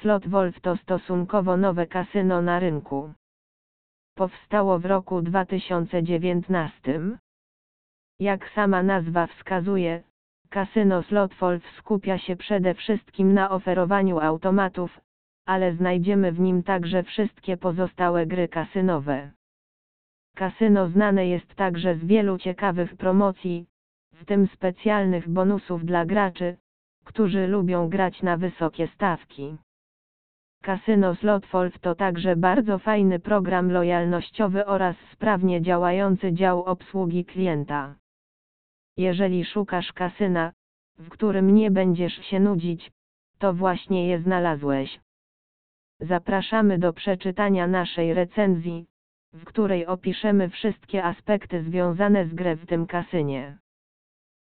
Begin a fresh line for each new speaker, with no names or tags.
Slot Wolf to stosunkowo nowe kasyno na rynku. Powstało w roku 2019. Jak sama nazwa wskazuje, kasyno Slot Wolf skupia się przede wszystkim na oferowaniu automatów, ale znajdziemy w nim także wszystkie pozostałe gry kasynowe. Kasyno znane jest także z wielu ciekawych promocji, w tym specjalnych bonusów dla graczy, którzy lubią grać na wysokie stawki. Kasyno Slotwolf to także bardzo fajny program lojalnościowy oraz sprawnie działający dział obsługi klienta. Jeżeli szukasz kasyna, w którym nie będziesz się nudzić, to właśnie je znalazłeś. Zapraszamy do przeczytania naszej recenzji, w której opiszemy wszystkie aspekty związane z grę w tym kasynie.